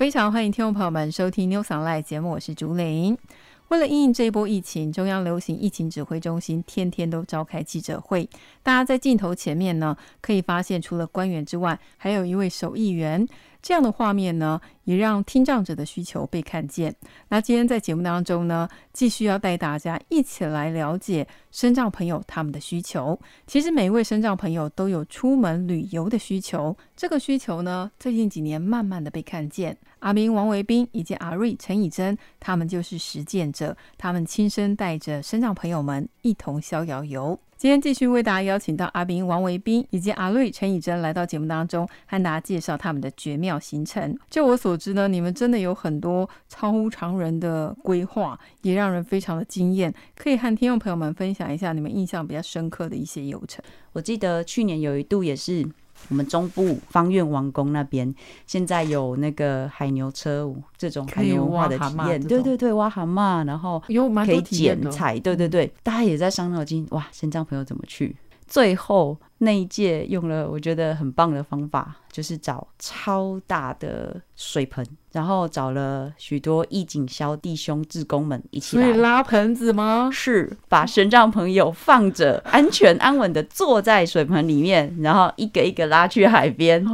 非常欢迎听众朋友们收听《News Online》节目，我是竹林。为了应应这一波疫情，中央流行疫情指挥中心天天都召开记者会。大家在镜头前面呢，可以发现除了官员之外，还有一位守议员。这样的画面呢，也让听障者的需求被看见。那今天在节目当中呢，继续要带大家一起来了解身障朋友他们的需求。其实每一位身障朋友都有出门旅游的需求，这个需求呢，最近几年慢慢的被看见。阿明、王维斌以及阿瑞、陈以真，他们就是实践者，他们亲身带着身障朋友们一同逍遥游。今天继续为大家邀请到阿斌、王维斌以及阿瑞、陈以真来到节目当中，和大家介绍他们的绝妙行程。就我所知呢，你们真的有很多超乎常人的规划，也让人非常的惊艳。可以和听众朋友们分享一下你们印象比较深刻的一些游程。我记得去年有一度也是。我们中部方院王宫那边现在有那个海牛车这种海牛文化的体验，对对对，挖蛤蟆，然后有可以剪彩，对对对，大家也在伤脑筋，哇，先障朋友怎么去？最后那一届用了我觉得很棒的方法，就是找超大的水盆，然后找了许多义警小弟兄、志工们一起来拉盆子吗？是，把神障朋友放着，安全安稳的坐在水盆里面，然后一个一个拉去海边。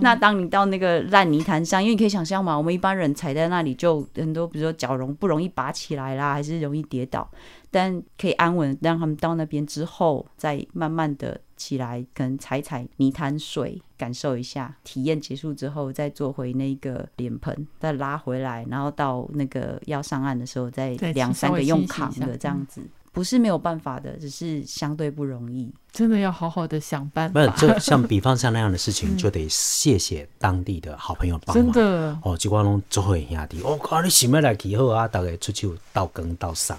那当你到那个烂泥潭上，因为你可以想象嘛，我们一般人踩在那里就很多，比如说脚容不容易拔起来啦，还是容易跌倒。但可以安稳让他们到那边之后，再慢慢的起来，可能踩踩泥潭水，感受一下。体验结束之后，再坐回那个脸盆，再拉回来，然后到那个要上岸的时候，再两三个用扛的这样子，不是没有办法的，只是相对不容易。真的要好好的想办法。没有，就像比方像那样的事情，就得谢谢当地的好朋友帮忙。真的哦，吉光龙做会兄弟，我靠，你想要来以后啊，大概出去倒耕倒撒，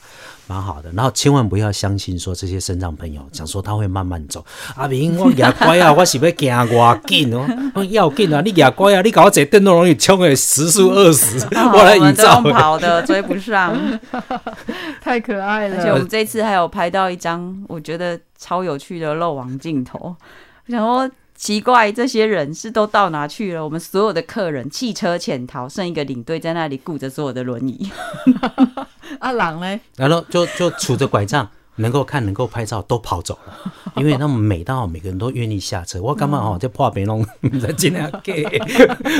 蛮好的。然后千万不要相信说这些身障朋友讲说他会慢慢走。阿明，我牙乖啊，我是要行我紧哦，要紧啊，你牙乖啊，你搞我坐电动容易冲的时速二十，我来营造。跑的追不上，太可爱了。而且我们这次还有拍到一张，我觉得。超有趣的漏网镜头，我 想说奇怪，这些人是都到哪去了？我们所有的客人弃车潜逃，剩一个领队在那里顾着所有的轮椅。阿郎呢，然后就就杵着拐杖。能够看、能够拍照都跑走了，因为他们美到每个人都愿意下车。我干嘛哦？就破别弄，在尽量给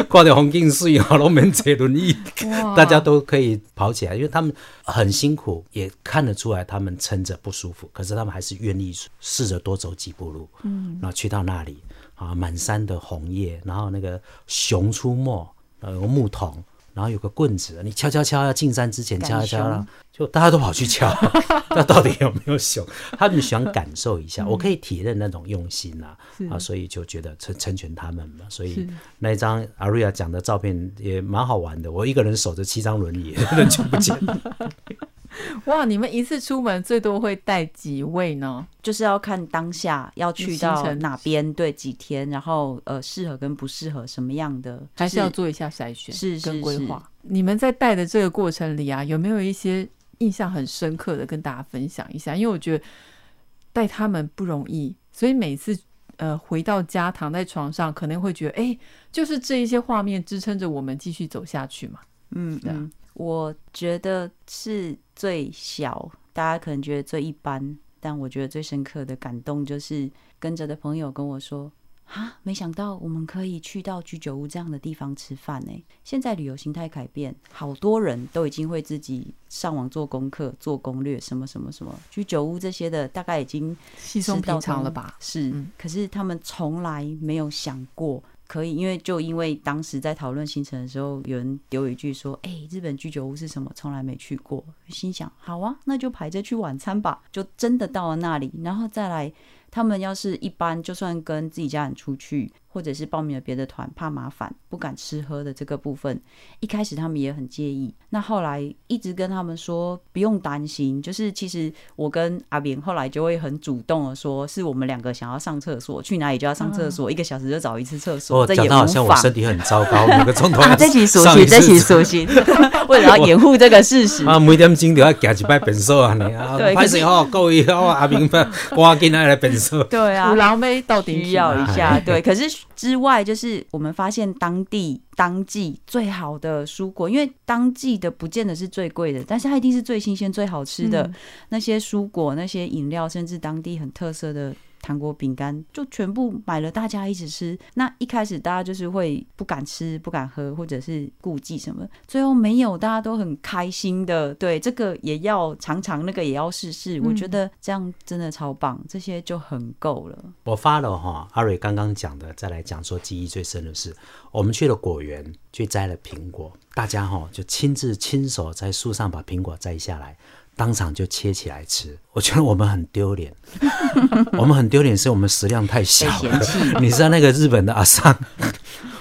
挂着红镜水哦，都免坐轮椅，大家都可以跑起来。因为他们很辛苦，也看得出来他们撑着不舒服，可是他们还是愿意试着多走几步路。嗯，然后去到那里啊，满山的红叶，然后那个熊出没，呃，木桶。然后有个棍子，你敲敲敲，要进山之前敲敲敲，就大家都跑去敲，那到底有没有熊？他们想感受一下，我可以体认那种用心啊，啊，所以就觉得成成全他们嘛。所以那一张阿瑞亚讲的照片也蛮好玩的，我一个人守着七张轮椅，人就不见了。哇！你们一次出门最多会带几位呢？就是要看当下要去到哪边，对几天，然后呃适合跟不适合什么样的，还是要做一下筛选，是跟规划。你们在带的这个过程里啊，有没有一些印象很深刻的跟大家分享一下？因为我觉得带他们不容易，所以每次呃回到家躺在床上，可能会觉得哎，就是这一些画面支撑着我们继续走下去嘛。嗯嗯。我觉得是最小，大家可能觉得最一般，但我觉得最深刻的感动就是跟着的朋友跟我说：“啊，没想到我们可以去到居酒屋这样的地方吃饭呢！”现在旅游形态改变，好多人都已经会自己上网做功课、做攻略，什么什么什么居酒屋这些的，大概已经稀松平常了吧？是，可是他们从来没有想过。可以，因为就因为当时在讨论行程的时候，有人丢一句说：“哎，日本居酒屋是什么？从来没去过。”心想：“好啊，那就排着去晚餐吧。”就真的到了那里，然后再来。他们要是一般，就算跟自己家人出去，或者是报名了别的团，怕麻烦，不敢吃喝的这个部分，一开始他们也很介意。那后来一直跟他们说不用担心，就是其实我跟阿扁后来就会很主动的说，是我们两个想要上厕所，去哪里就要上厕所，一个小时就找一次厕所。讲到好像我身体很糟糕，每个钟头啊，这起属性，这起属性，为了要掩护这个事实啊，每点钟都要夹一摆便所啊，你啊，拍摄好各位好阿扁，赶紧来来便所。对啊，五郎妹到底需要一下，对。可是之外，就是我们发现当地当季最好的蔬果，因为当季的不见得是最贵的，但是它一定是最新鲜、最好吃的、嗯那些蔬果、那些饮料，甚至当地很特色的。糖果、饼干就全部买了，大家一起吃。那一开始大家就是会不敢吃、不敢喝，或者是顾忌什么。最后没有，大家都很开心的。对，这个也要尝尝，那个也要试试。我觉得这样真的超棒，这些就很够了。我发了哈，阿蕊刚刚讲的，再来讲说记忆最深的是，我们去了果园去摘了苹果，大家哈就亲自亲手在树上把苹果摘下来，当场就切起来吃。我觉得我们很丢脸，我们很丢脸，是我们食量太小你知道那个日本的阿桑，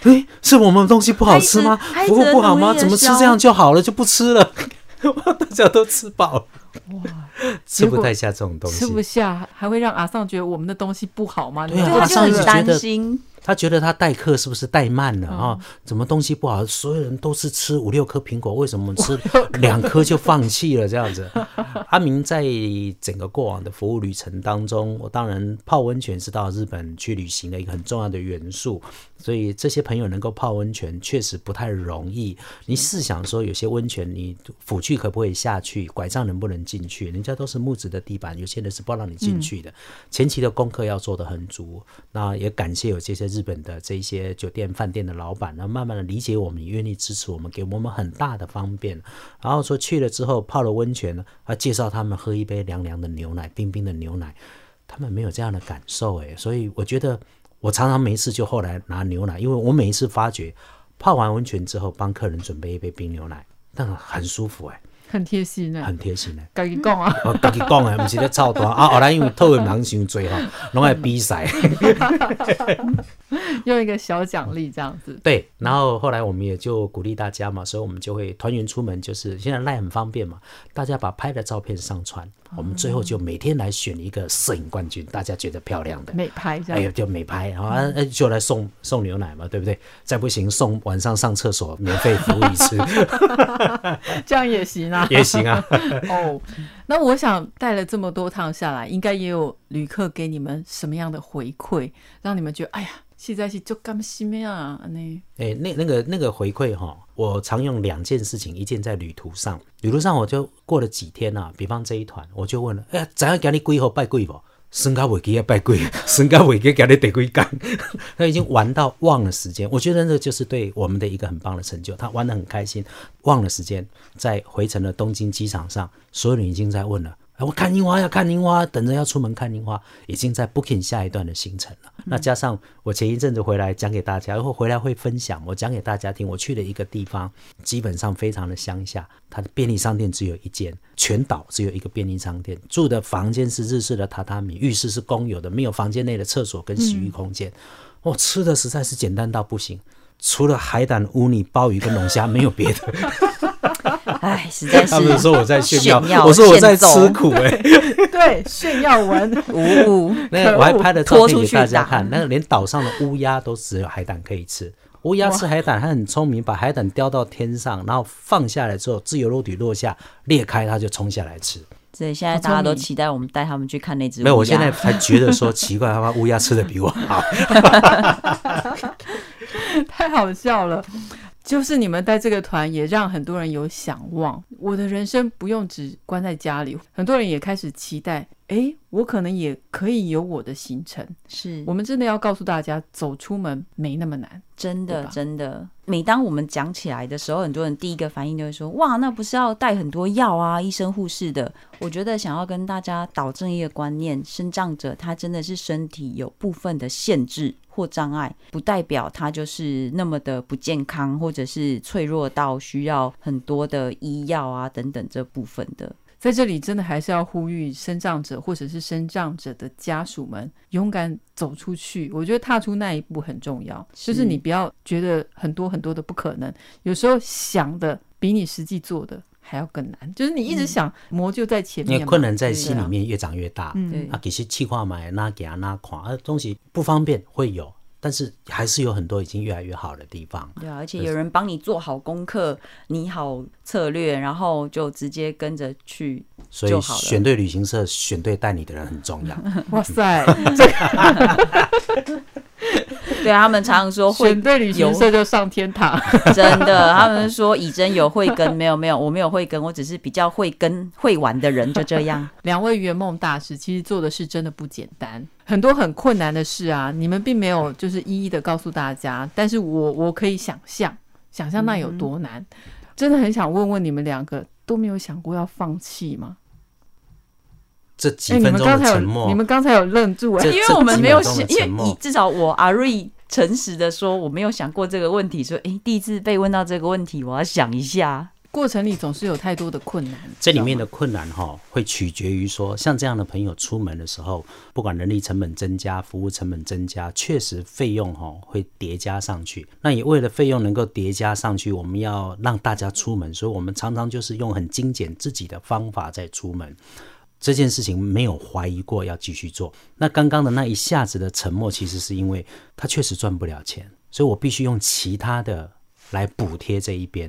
诶，是我们东西不好吃吗服务不好吗？怎么吃这样就好了就不吃了？大家都吃饱了，哇吃不太下这种东西吃。不下，还会让阿尚觉得我们的东西不好吗？对啊对，你这个他就很马上就觉得担心。他觉得他代课是不是怠慢了嗯啊、怎么东西不好？所有人都是吃五六颗苹果，为什么吃 两颗就放弃了？这样子，阿明在整个过往的服务旅程当中，我当然泡温泉是到日本去旅行的一个很重要的元素，所以这些朋友能够泡温泉确实不太容易。你试想说，有些温泉你辅具可不可以下去，拐杖能不能进去？人家都是木质的地板，有些人是不让你进去的。前期的功课要做得很足，那也感谢有这些日本的这些酒店、饭店的老板，那慢慢的理解我们，也愿意支持我们，给我们很大的方便。然后说去了之后泡了温泉呢，啊，介绍他们喝一杯凉凉的牛奶、冰冰的牛奶，他们没有这样的感受诶，所以我觉得我常常没事就后来拿牛奶，因为我每一次发觉泡完温泉之后帮客人准备一杯冰牛奶，那很舒服诶，很贴心呢。很贴心啊，家己讲啊，我家己讲的，毋是咧操蛋啊！后来因为讨论人伤多吼，拢爱比赛。用一个小奖励这样子。对，然后后来我们也就鼓励大家嘛，所以我们就会团员出门，就是现在赖很方便嘛，大家把拍的照片上传，我们最后就每天来选一个摄影冠军，大家觉得漂亮的。美拍这样，哎呦，就美拍，然后就来送送牛奶嘛，对不对？再不行送晚上上厕所免费服务一次 这样也行啊。也行啊。哦，那我想带了这么多趟下来，应该也有旅客给你们什么样的回馈，让你们觉得哎呀，实在是就甘心啊？那哎、那那个那个回馈哈，我常用两件事情，一件在旅途上，旅途上我就过了几天啊，比方这一团，我就问了，哎呀，怎样给你几号拜跪不？身高未记要拜几，身高未记给你第几天，他已经玩到忘了时间。我觉得这就是对我们的一个很棒的成就。他玩得很开心，忘了时间，在回程的东京机场上，所有人已经在问了。我看樱花要看樱花，等着要出门看樱花，已经在 booking 下一段的行程了。那加上我前一阵子回来讲给大家，然后回来会分享，我讲给大家听，我去了一个地方，基本上非常的乡下，它的便利商店只有一间，全岛只有一个便利商店，住的房间是日式的榻榻米，浴室是公有的，没有房间内的厕所跟洗浴空间。我、吃的实在是简单到不行。除了海胆、乌泥、鲍鱼跟龙虾，没有别的。哎，实在是他们说我在炫耀，炫耀我说我在吃苦哎、对炫耀文，无误。那我还拍了照片给拖出去大家看，那个连岛上的乌鸦都只有海胆可以吃。乌鸦吃海胆，它很聪明，把海胆叼到天上，然后放下来之后，自由落体落下，裂开它就冲下来吃。所以现在大家都期待我们带他们去看那只乌鸦。没有，我现在才觉得说奇怪，他妈乌鸦吃的比我好。太好笑了。就是你们带这个团，也让很多人有想望，我的人生不用只关在家里。很多人也开始期待，诶，我可能也可以有我的行程。是我们真的要告诉大家，走出门没那么难。真的真的。每当我们讲起来的时候，很多人第一个反应就会说：“哇，那不是要带很多药啊，医生护士的。”我觉得想要跟大家导正一个观念，生长者他真的是身体有部分的限制或障碍，不代表他就是那么的不健康，或者是脆弱到需要很多的医药啊等等这部分的。在这里，真的还是要呼吁生障者或者是生障者的家属们，勇敢走出去。我觉得踏出那一步很重要，是就是你不要觉得很多很多的不可能，有时候想的比你实际做的还要更难。就是你一直想魔就在前因为面嘛，困难在心里。面越长越大。嗯对啊，其实气化买那给啊那款，啊东西不方便会有，但是还是有很多已经越来越好的地方。对啊，而且有人帮你做好功课，拟好策略，然后就直接跟着去所以就好了选对旅行社、选对带你的人很重要。哇塞，对啊，他们常常说会选对旅行社就上天堂。真的，他们说以真有慧根，没有没有，我没有慧根，我只是比较会跟会玩的人，就这样。两位圆梦大师其实做的事真的不简单，很多很困难的事啊，你们并没有就是一一的告诉大家，但是我我可以想象，想象那有多难，真的很想问问你们两个都没有想过要放弃吗？这几分钟们刚才有的沉默，你们刚才有愣住因为我们没有想，因为至少我阿瑞诚实的说，我没有想过这个问题，说诶，第一次被问到这个问题，我要想一下。过程里总是有太多的困难，这里面的困难哈、会取决于说，像这样的朋友出门的时候，不管人力成本增加、服务成本增加，确实费用哈、会叠加上去。那也为了费用能够叠加上去，我们要让大家出门，所以我们常常就是用很精简自己的方法在出门。这件事情没有怀疑过要继续做。那刚刚的那一下子的沉默，其实是因为他确实赚不了钱，所以我必须用其他的来补贴这一边。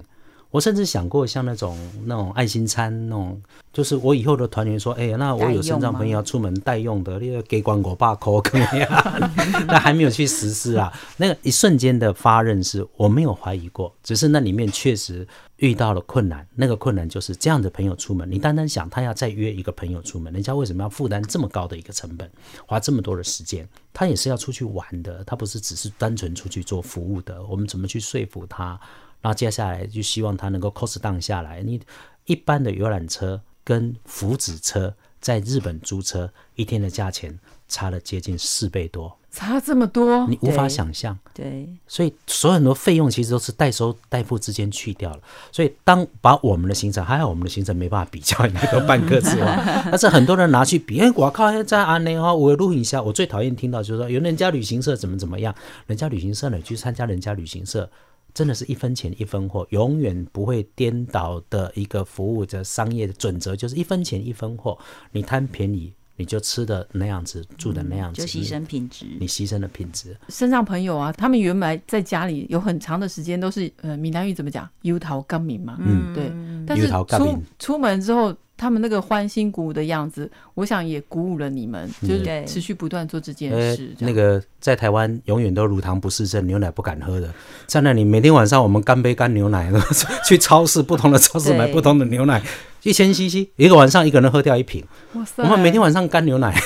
我甚至想过像那种那种爱心餐那种，就是我以后的团员说，哎、那我有身障朋友要出门代用的，那个给管我爸扣可以啊，但还没有去实施啊。那个一瞬间的发认是我没有怀疑过，只是那里面确实遇到了困难。那个困难就是这样的朋友出门，你单单想他要再约一个朋友出门，人家为什么要负担这么高的一个成本，花这么多的时间？他也是要出去玩的，他不是只是单纯出去做服务的。我们怎么去说服他？那接下来就希望他能够 cost down 下来。你一般的游览车跟福祉车在日本租车一天的价钱差了接近四倍多，差这么多，你无法想象。对，所以所有很多费用其实都是代收代付之间去掉了。所以当把我们的行程，还好我们的行程没办法比较，因为都半个之外，但是很多人拿去比，哎，我靠，在安内哈，我录影下，我最讨厌听到就是说，有人家旅行社怎么怎么样，人家旅行社呢去参加人家旅行社。真的是一分钱一分货，永远不会颠倒的一个服务的商业的准则，就是一分钱一分货。你贪便宜，你就吃的那样子，住的那样子，就牺牲品质。你，你牺牲了品质。身上朋友啊，他们原来在家里有很长的时间都是呃闽南语怎么讲，油桃干敏嘛，嗯对。但是出出门之后，他们那个欢欣鼓舞的样子，我想也鼓舞了你们，就是持续不断做这件呃事。，那个在台湾永远都乳糖不适症，牛奶不敢喝的，在那里每天晚上我们干杯干牛奶，去超市不同的超市对。买不同的牛奶，一千 CC，一个晚上一个人喝掉一瓶。哇塞，我们每天晚上干牛奶，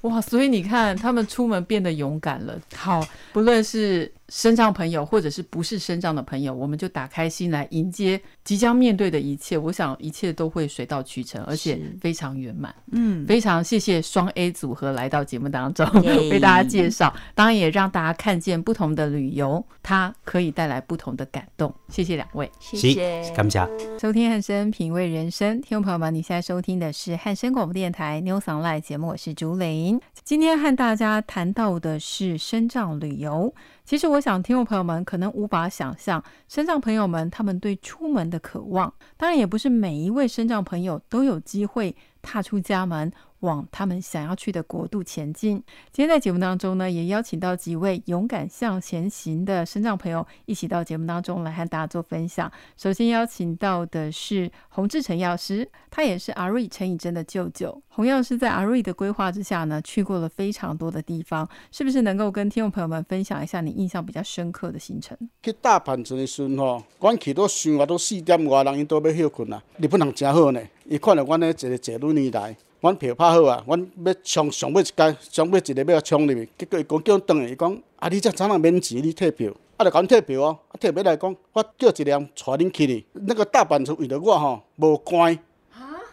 哇，所以你看，他们出门变得勇敢了。好，不论是身障朋友，或者是不是身障的朋友，我们就打开心来迎接即将面对的一切。我想一切都会水到渠成，而且非常圆满。嗯，非常谢谢双 A 组合来到节目当中耶 为大家介绍，当然也让大家看见不同的旅游，它可以带来不同的感动。谢谢两位谢是谢。感谢。收听汉声品味人生，听众朋友们，你现在收听的是汉声广播电台 New s o n g Live 节目，我是竹林。今天和大家谈到的是深障旅游。其实我想，听众朋友们可能无法想象，身障朋友们他们对出门的渴望。当然，也不是每一位身障朋友都有机会踏出家门，往他们想要去的国度前进。今天在节目当中呢，也邀请到几位勇敢向前行的身障朋友一起到节目当中来和大家做分享。首先邀请到的是洪志成药师，他也是阿瑞陈以真的舅舅。洪药师在阿瑞的规划之下呢，去过了非常多的地方，是不是能够跟听众朋友们分享一下你印象比较深刻的行程？去大阪的时阵吼，阮去到想啊，都四点外，人因都要休困啊。日本人真好呢，伊看到阮咧一个坐轮椅来，阮票拍好啊，阮要冲上尾一间，上尾一个要冲入去，结果伊讲叫阮转去，伊讲啊，你这怎啊免钱，你退票，啊，就甲阮退票哦，啊，退票来讲，我叫一辆带恁去哩。那个大阪是为着我吼无关。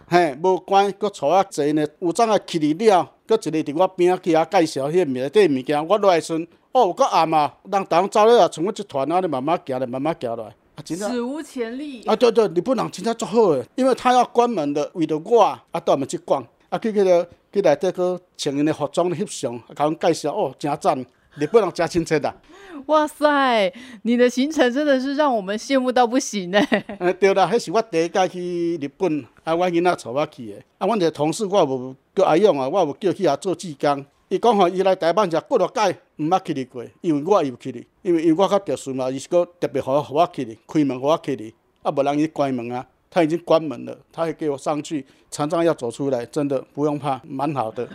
嘿，无关，佫带啊坐呢。有阵啊去哩了，佫一个伫我边仔去遐介绍迄内底物件。我落来时阵，哦，有够暗啊，人逐人走咧啊，像阮一团啊，咧慢慢行咧，慢慢行落来。啊，真正史无前例啊，对对，日本人真正足好诶，因为他要关门的，为着我啊，带我们去关。啊，去迄个去内底佫穿因的服装翕相，啊，甲阮介绍哦，真赞。日本人真亲切啊。哇塞，你的行程真的是让我们羡慕到不行哎！嗯，对啦，迄是我第一届去日本，啊，我囡仔带我去的。啊，阮一个同事我无叫阿勇啊，我无叫去遐做志工。伊讲吼，伊来台湾食几落届，毋捌去哩过，因为我又去哩，因为因为我较特殊嘛，伊是个特别互互我去哩，开门互我去哩，啊，无人伊关门啊。他已经关门了，他还给我上去，常常要走出来，真的不用怕，蛮好的。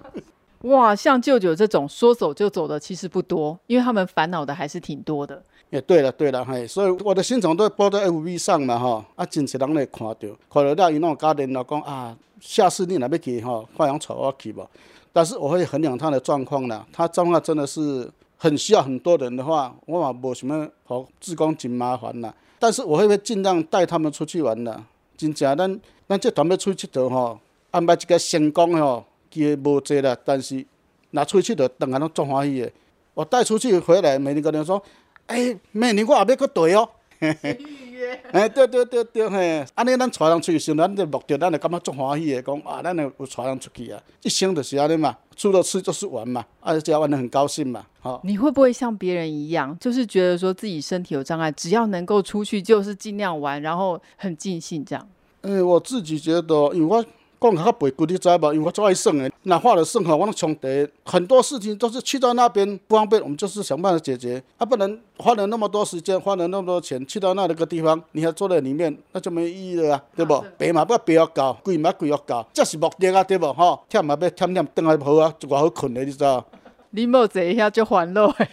哇，像舅舅这种说走就走的其实不多，因为他们烦恼的还是挺多的。也对了，对了，嘿，所以我的行程都播在 FB 上嘛，吼，啊，真是人会看到，看到了伊拢家人老讲啊，下次你若要去吼，快点带我去吧。但是我会衡量他的状况啦，他状况真的是很需要很多人的话，我嘛无什么好志工真麻烦啦。但是我会尽量带他们出去玩的，真正咱咱这团要出去佚佗吼，安排一个成功吼，机会无济啦，但是若出去佚佗，当然拢足欢喜的。我带出去回来，每年跟人说。哎，明年我也要去对哦。预约。哎，对对对对，嘿，安尼咱带人出去时，咱的目的，咱就感觉足欢喜的，讲啊，咱有带人出去啊，一生就是安尼嘛，除了吃就是玩嘛，啊，只要玩的很高兴嘛，好。你会不会像别人一样，就是觉得说自己身体有障碍，只要能够出去，就是尽量玩，然后很尽兴这样？嗯，我自己觉得，因为我。讲较背骨你知无？因为我做爱算的，那画了算吼，我拢冲第一。很多事情都是去到那边不方便，我们就是想办法解决。啊，不能花了那么多时间，花了那么多钱，去到那个地方，你还坐在里面，那就没意义了啊，对不？白嘛不要白要搞，贵嘛贵要搞，这是目的啊，对不？吼，忝嘛要忝忝，等下好啊，就好困的，你知道？你莫坐一下就烦恼诶。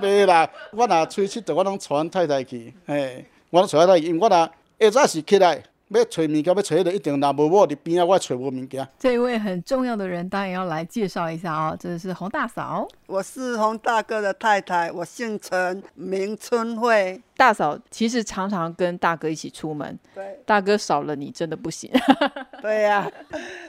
没啦，我若出去的，我拢带太太去，嘿，我拢带太太，因为我若下早是起来。要找物件，要找的一定，若无我伫边啊，我找无物件。这一位很重要的人，当然要来介绍一下哦。这是洪大嫂，我是洪大哥的太太，我姓陈，名春惠。大嫂其实常常跟大哥一起出门，对，大哥少了你真的不行。对呀，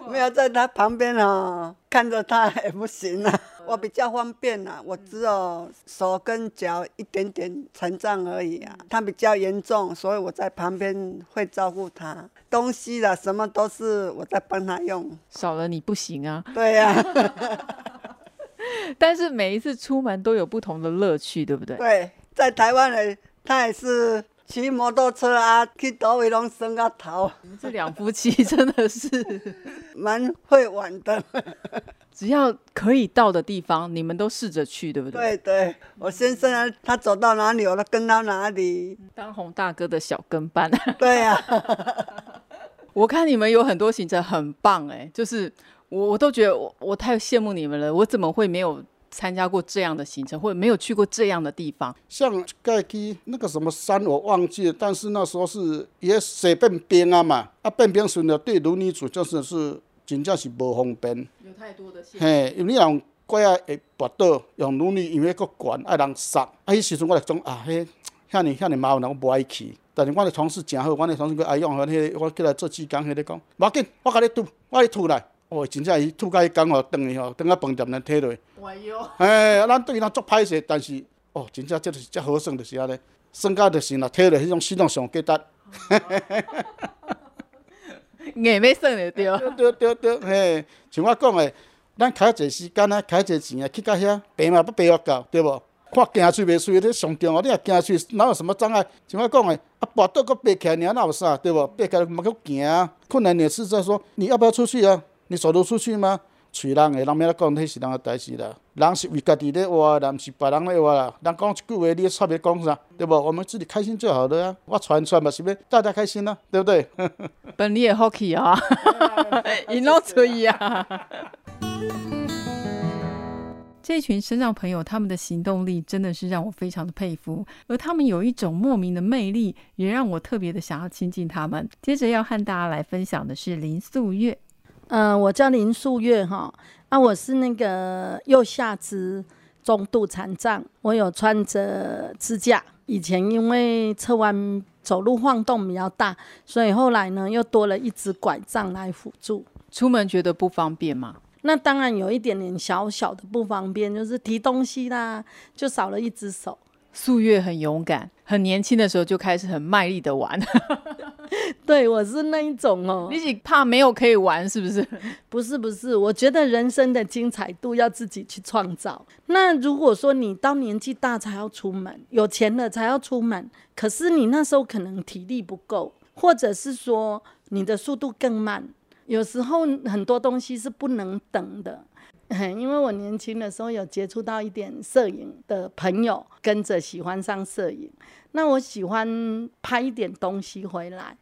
没有在他旁边哦，看着他也不行啊。我比较方便啊，我只有手跟脚一点点残障而已啊。他比较严重，所以我在旁边会照顾他，东西啦什么都是我在帮他用。少了你不行啊。对呀。但是每一次出门都有不同的乐趣，对不对？对，在台湾呢，他也是骑摩托车啊，去倒位拢升个头。这两夫妻真的是 蛮会玩的。只要可以到的地方，你们都试着去，对不对？对对，我先生啊，他走到哪里，我都跟到哪里，当红大哥的小跟班。对呀，我看你们有很多行程很棒，哎，就是我我都觉得我我太羡慕你们了，我怎么会没有参加过这样的行程，或者没有去过这样的地方？像盖基那个什么山我忘记了，但是那时候是也水变冰啊嘛，啊变冰时呢，对轮椅族就是是。真正是无方便，有太多的嘿，因为你用怪啊会跋倒，用努力因为佫悬爱人杀，啊，迄时阵我就讲啊，迄遐尼遐尼麻烦，我无爱去。但是我的同事诚好，我的同事佫爱用，迄我叫来做志工，迄个讲，无要紧，我甲你拄，我去拄来。哦，真正伊拄甲伊讲吼，等于吼，等下饭店来摕落。哎哟！哎，咱对伊人足歹势，但是哦，真正即就是遮好耍，就是安尼，算到就是若摕落迄种系统上价值。硬要算着对。对对对，嘿，像我讲的，咱开一时间啊，开一钱啊，去到遐，白嘛不白我搞，对无？看行水袂水，你上重要，你若行水哪有什么障碍？像我讲的，啊，跋倒搁爬起来，尔哪有啥，对无？爬起来嘛去行啊，困难也是在说，你要不要出去啊？你走得出去吗？吹人诶，人免咧讲，迄是人诶代志啦。人是为家己咧活，人是别人咧活啦。人讲一句话，你差别讲啥，对不？我们自己开心就好了啊。我传传嘛，是要大家开心啊，对不对？本你也好气啊，一弄吹啊。这群身障朋友，他们的行动力真的是让我非常的佩服，而他们有一种莫名的魅力，也让我特别的想要亲近他们。接着要和大家来分享的是林素月。嗯，我叫林素月哈，啊，我是那个右下肢中度残障，我有穿着支架。以前因为侧弯走路晃动比较大，所以后来呢又多了一支拐杖来辅助。出门觉得不方便吗？那当然有一点点小小的不方便，就是提东西啦，就少了一只手。素月很勇敢，很年轻的时候就开始很卖力的玩。对我是那一种哦，你是怕没有可以玩是不是？不是不是，我觉得人生的精彩度要自己去创造。那如果说你到年纪大才要出门，有钱了才要出门，可是你那时候可能体力不够，或者是说你的速度更慢，有时候很多东西是不能等的。因为我年轻的时候有接触到一点摄影的朋友，跟着喜欢上摄影。那我喜欢拍一点东西回来，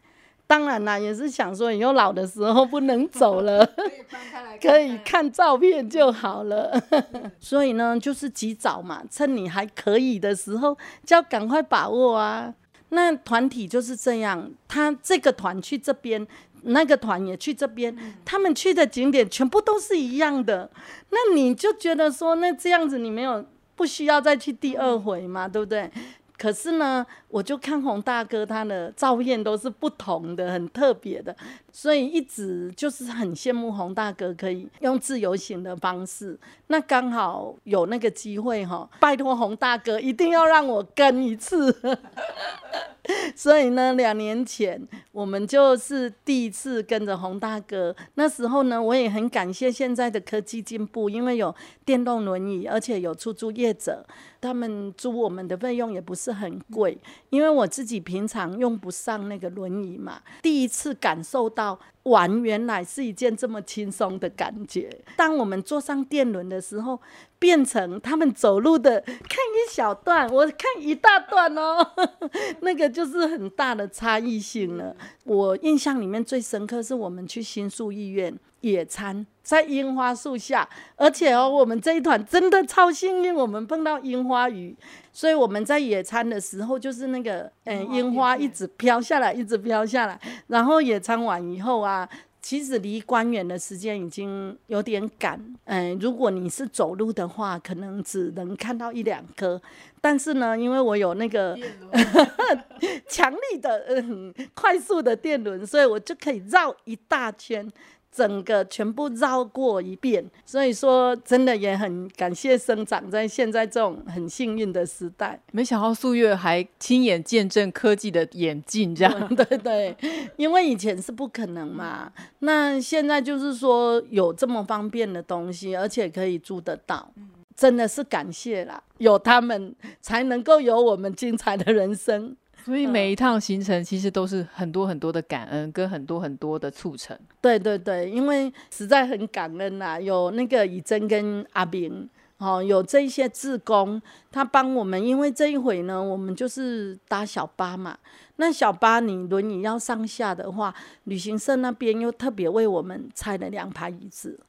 当然啦，也是想说以后老的时候不能走了，可以看照片就好了。所以呢，就是及早嘛，趁你还可以的时候，就要赶快把握啊。那团体就是这样，他这个团去这边，那个团也去这边，他们去的景点全部都是一样的，那你就觉得说，那这样子你没有不需要再去第二回嘛，对不对？可是呢，我就看洪大哥他的照片都是不同的，很特别的，所以一直就是很羡慕洪大哥可以用自由行的方式。那刚好有那个机会哈，拜托洪大哥一定要让我跟一次。所以呢，两年前我们就是第一次跟着洪大哥。那时候呢，我也很感谢现在的科技进步，因为有电动轮椅，而且有出租业者，他们租我们的费用也不是很贵。因为我自己平常用不上那个轮椅嘛，第一次感受到玩原来是一件这么轻松的感觉。当我们坐上电轮的时候，变成他们走路的看一小段，我看一大段哦，那个就是很大的差异性了。我印象里面最深刻是我们去新宿医院野餐，在樱花树下，而且哦，我们这一团真的超幸运，我们碰到樱花雨，所以我们在野餐的时候，就是那个嗯樱花一直飘下来，一直飘下来，然后野餐完以后啊。其实离官员的时间已经有点赶，嗯，如果你是走路的话，可能只能看到一两颗。但是呢，因为我有那个 强力的、嗯快速的电轮，所以我就可以绕一大圈。整个全部绕过一遍，所以说真的也很感谢生长在现在这种很幸运的时代。没想到素月还亲眼见证科技的演进，这样。对对，因为以前是不可能嘛，那现在就是说有这么方便的东西，而且可以租得到，真的是感谢啦，有他们才能够有我们精彩的人生。所以每一趟行程其实都是很多很多的感恩，跟很多很多的促成。对对对，因为实在很感恩呐，有那个以真跟阿明，哦，有这一些志工，他帮我们。因为这一回呢，我们就是搭小巴嘛，那小巴你轮椅要上下的话，旅行社那边又特别为我们拆了两排椅子，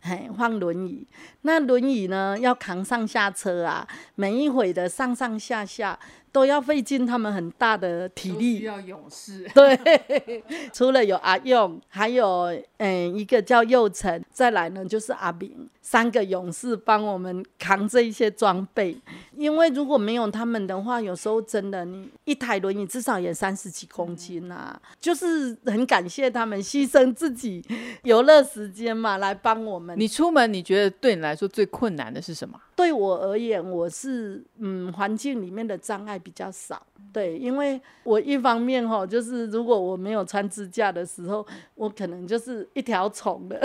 嘿，放轮椅。那轮椅呢要扛上下车啊，每一回的上上下下。都要费尽他们很大的体力，需要勇士。对，除了有阿用，还有嗯一个叫佑成，再来呢就是阿炳，三个勇士帮我们扛这一些装备。因为如果没有他们的话，有时候真的你一台轮椅至少也三十几公斤呐。就是很感谢他们牺牲自己游乐时间嘛，来帮我们。你出门你觉得对你来说最困难的是什么？对我而言，我是嗯环境里面的障碍比较少。对，因为我一方面哈，就是如果我没有穿支架的时候，我可能就是一条虫的；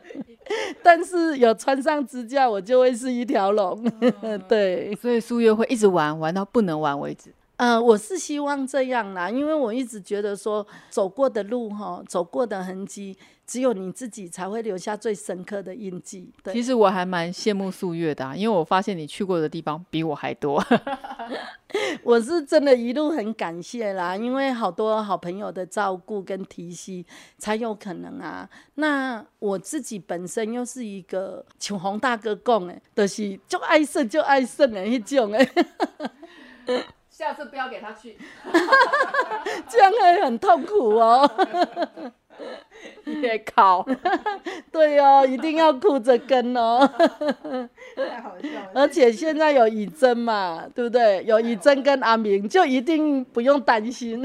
但是有穿上支架，我就会是一条龙。对，所以苏月会一直玩玩到不能玩为止。嗯，我是希望这样啦，因为我一直觉得说走过的路哈，走过的痕迹。只有你自己才会留下最深刻的印记。对其实我还蛮羡慕素月的，因为我发现你去过的地方比我还多。我是真的一路很感谢啦，因为好多好朋友的照顾跟提携，才有可能啊。那我自己本身又是一个像洪大哥讲的，就是就爱胜就爱胜的那种诶。下次不要给他去，这样会很痛苦哦。也考，对哦，一定要哭着跟哦。太好笑了。而且现在有以真嘛，对不对？有以真跟阿明，就一定不用担心。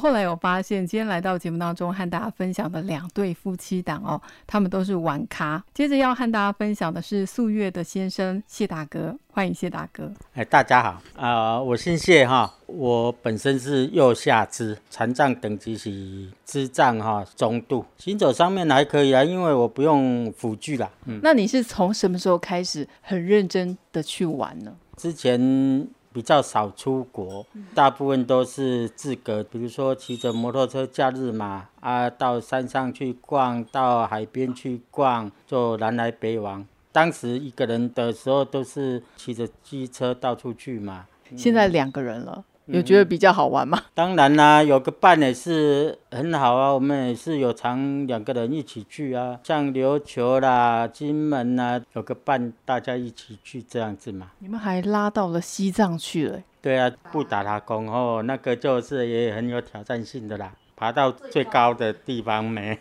后来有发现，今天来到节目当中和大家分享的两对夫妻档哦，他们都是玩咖。接着要和大家分享的是素月的先生谢大哥，欢迎谢大哥。哎，大家好啊，我姓谢哈，我本身是右下肢残障等级是智障哈中度，行走上面还可以啊，因为我不用辅具啦。嗯，那你是从什么时候开始很认真的去玩呢？之前比较少出国，大部分都是自个，比如说骑着摩托车假日嘛，啊，到山上去逛，到海边去逛，就南来北往。当时一个人的时候都是骑着机车到处去嘛。现在两个人了，有觉得比较好玩吗？当然啦，有个伴也是很好啊。我们也是有常两个人一起去啊，像琉球啦、金门啦，有个伴大家一起去这样子嘛。你们还拉到了西藏去了？对啊，布达拉宫哦，那个就是也很有挑战性的啦，爬到最高的地方没？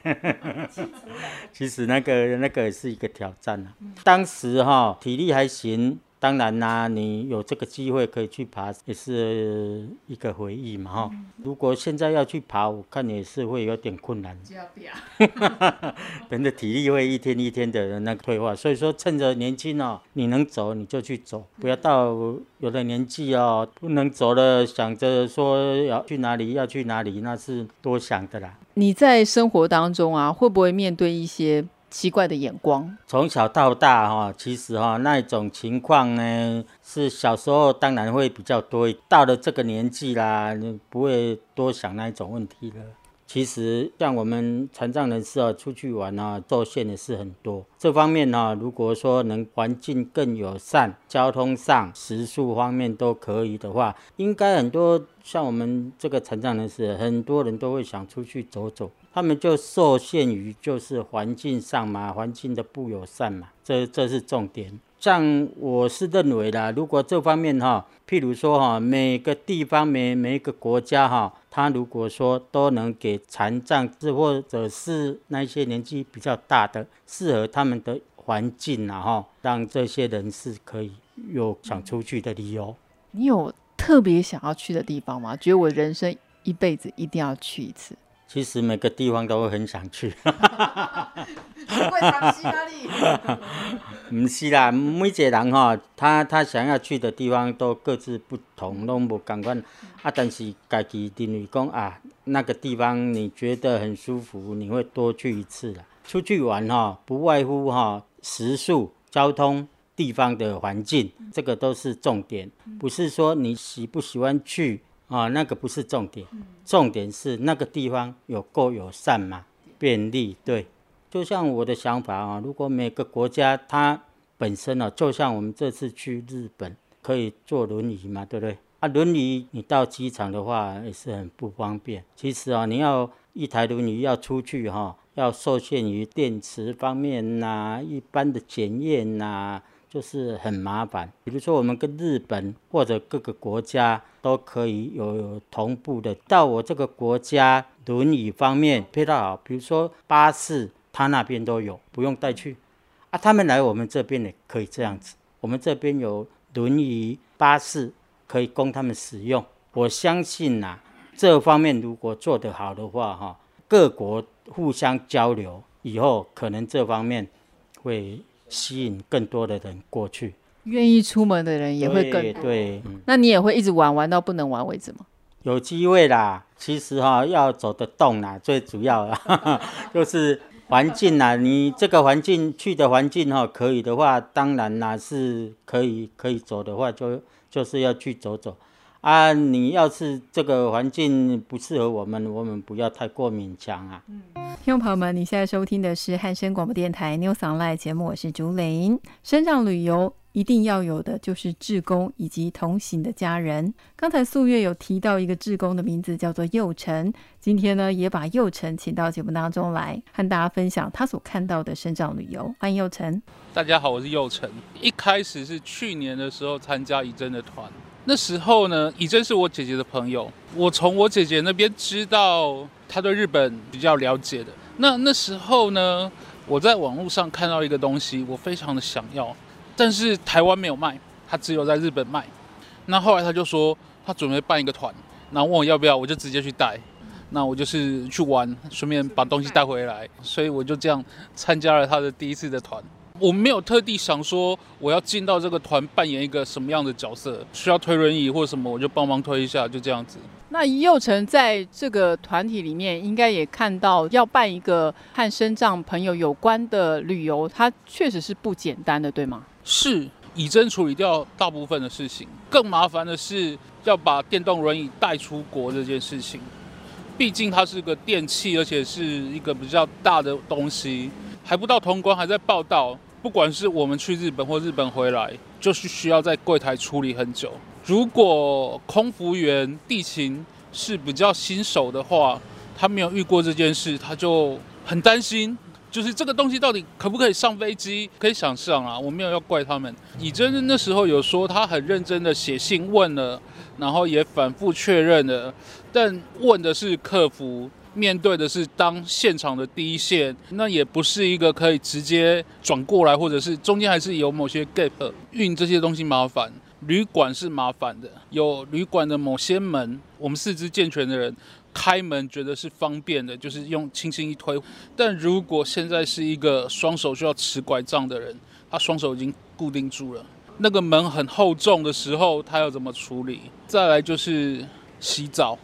其实那个那个也是一个挑战啊。当时哈体力还行。当然啦，你有这个机会可以去爬，也是一个回忆嘛哈。如果现在要去爬，我看也是会有点困难。人的体力会一天一天的那个退化，所以说趁着年轻哦，你能走你就去走，不要到有的年纪哦不能走了，想着说要去哪里要去哪里，那是多想的啦。你在生活当中啊，会不会面对一些？奇怪的眼光，从小到大哈，其实哈那种情况呢，是小时候当然会比较多，到了这个年纪啦，你不会多想那一种问题了。其实像我们残障人士啊，出去玩啊，受限的是很多。这方面呢，如果说能环境更友善，交通上、食宿方面都可以的话，应该很多像我们这个残障人士，很多人都会想出去走走。他们就受限于就是环境上嘛，环境的不友善嘛，这这是重点。像我是认为啦，如果这方面哈，譬如说哈，每个地方每每一个国家哈，他如果说都能给残障是或者是那些年纪比较大的，适合他们的环境啊哈，让这些人是可以有想出去的理由。你有特别想要去的地方吗？觉得我人生一辈子一定要去一次。其实每个地方都会很想去。会尝西哪里？唔是啦，每一个人哈，他他想要去的地方都各自不同，拢无共款。啊，但是家己认为讲啊，那个地方你觉得很舒服，你会多去一次啦。出去玩哈，不外乎哈，食宿、交通、地方的环境，这个都是重点。不是说你喜不喜欢去。啊，那个不是重点，重点是那个地方有够友善嘛，便利。对，就像我的想法啊，如果每个国家它本身呢，就像我们这次去日本可以坐轮椅嘛，对不对？啊，轮椅你到机场的话也是很不方便。其实啊，你要一台轮椅要出去哈，要受限于电池方面呐，一般的检验呐。就是很麻烦，比如说我们跟日本或者各个国家都可以有同步的。到我这个国家轮椅方面配套好，比如说巴士，他那边都有，不用带去。啊，他们来我们这边也可以这样子，我们这边有轮椅巴士可以供他们使用。我相信呐，这方面如果做得好的话，哈，各国互相交流以后，可能这方面会。吸引更多的人过去，愿意出门的人也会更多。对，那你也会一直玩玩到不能玩为止吗？有机会啦，其实哈要走得动啦，最主要啊 就是环境啦。你这个环境去的环境哈可以的话，当然啦是可以可以走的话，就就是要去走走。啊，你要是这个环境不适合我们，我们不要太过勉强啊。听众朋友们，你现在收听的是汉声广播电台《New Song Live》节目，我是竹林。身上旅游一定要有的就是志工以及同行的家人。刚才素月有提到一个志工的名字叫做佑成，今天呢也把佑成请到节目当中来，和大家分享他所看到的身上旅游。欢迎佑成。大家好，我是佑成。一开始是去年的时候参加怡珍的团。那时候呢，以真是我姐姐的朋友，我从我姐姐那边知道她对日本比较了解的。那那时候呢，我在网络上看到一个东西，我非常的想要，但是台湾没有卖，他只有在日本卖。那后来他就说他准备办一个团，然后问我要不要，我就直接去带。那我就是去玩，顺便把东西带回来，所以我就这样参加了他的第一次的团。我没有特地想说我要进到这个团扮演一个什么样的角色，需要推轮椅或者什么，我就帮忙推一下，就这样子。那佑成在这个团体里面，应该也看到要办一个和身障朋友有关的旅游，它确实是不简单的，对吗？是以真处理掉大部分的事情。更麻烦的是要把电动轮椅带出国这件事情，毕竟它是个电器，而且是一个比较大的东西，还不到通关，还在报道。不管是我们去日本或日本回来，就是需要在柜台处理很久。如果空服员地勤是比较新手的话，他没有遇过这件事，他就很担心。就是这个东西到底可不可以上飞机？可以想象啊，我没有要怪他们。以真的那时候有说他很认真的写信问了，然后也反复确认了，但问的是客服，面对的是当现场的第一线，那也不是一个可以直接转过来，或者是中间还是有某些 gap。运这些东西麻烦，旅馆是麻烦的，有旅馆的某些门，我们四肢健全的人。开门觉得是方便的，就是用轻轻一推。但如果现在是一个双手需要持拐杖的人，他双手已经固定住了，那个门很厚重的时候，他要怎么处理？再来就是洗澡，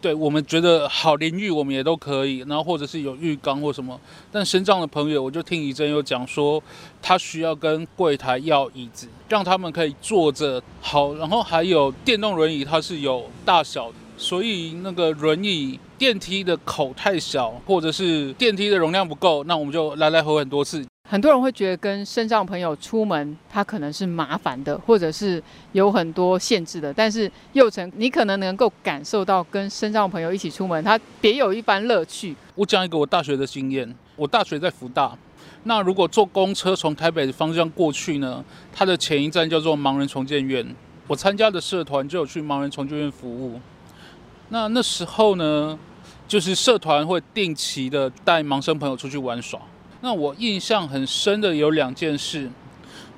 对我们觉得好淋浴，我们也都可以。然后或者是有浴缸或什么。但身障的朋友，我就听怡珍有讲说，他需要跟柜台要椅子，让他们可以坐着好。然后还有电动轮椅，它是有大小的。所以那个轮椅电梯的口太小，或者是电梯的容量不够，那我们就来来回回很多次。很多人会觉得跟身障朋友出门，他可能是麻烦的，或者是有很多限制的。但是佑成，你可能能够感受到跟身障朋友一起出门，他别有一番乐趣。我讲一个我大学的经验，我大学在福大，那如果坐公车从台北的方向过去呢，它的前一站叫做盲人重建院，我参加的社团就有去盲人重建院服务。那那时候呢，就是社团会定期的带盲生朋友出去玩耍。那我印象很深的有两件事，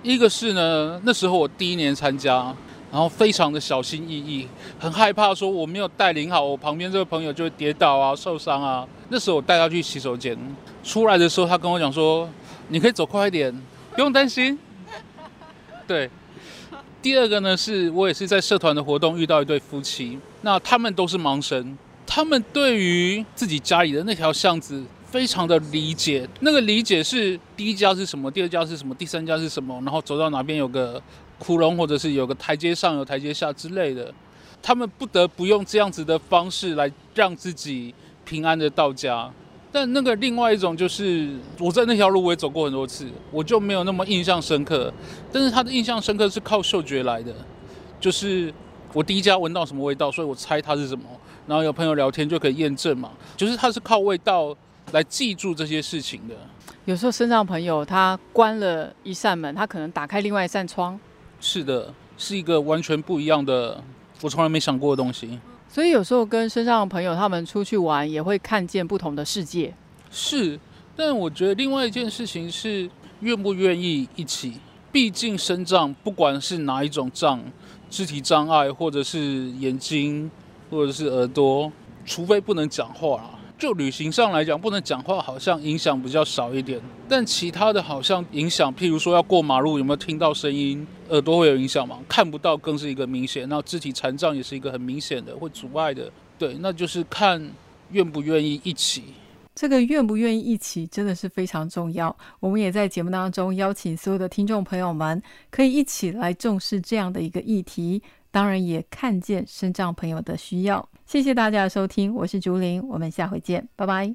一个是呢，那时候我第一年参加，然后非常的小心翼翼，很害怕说我没有带领好，我旁边这个朋友就会跌倒啊、受伤啊。那时候我带他去洗手间，出来的时候他跟我讲说：“你可以走快一点，不用担心。”对。第二个呢，是我也是在社团的活动遇到一对夫妻，那他们都是盲生，他们对于自己家里的那条巷子非常的理解，那个理解是第一家是什么，第二家是什么，第三家是什么，然后走到哪边有个窟窿，或者是有个台阶上有台阶下之类的，他们不得不用这样子的方式来让自己平安的到家。但那个另外一种就是我在那条路我也走过很多次，我就没有那么？印象深刻。但是他的印象深刻是靠嗅觉来的，就是我第一家闻到什么？味道，所以我猜它是什么。然后有朋友聊天就可以验证嘛，就是他是靠味道来记住这些事情的。有时候身上朋友他关了一扇门，他可能打开另外一扇窗。是的，是一个完全不一样的，我从来没想过的东西。所以有时候跟身上的朋友他们出去玩，也会看见不同的世界。是，但我觉得另外一件事情是愿不愿意一起。毕竟身障，不管是哪一种障，肢体障碍，或者是眼睛，或者是耳朵，除非不能讲话。就旅行上来讲，不能讲话，好像影响比较少一点。但其他的好像影响，譬如说要过马路，有没有听到声音？耳朵会有影响吗？看不到更是一个明显。然后肢体残障也是一个很明显的会阻碍的。对，那就是看愿不愿意一起。这个愿不愿意一起真的是非常重要。我们也在节目当中邀请所有的听众朋友们，可以一起来重视这样的一个议题。当然也看见身障朋友的需要。谢谢大家的收听，我是竹林，我们下回见，拜拜。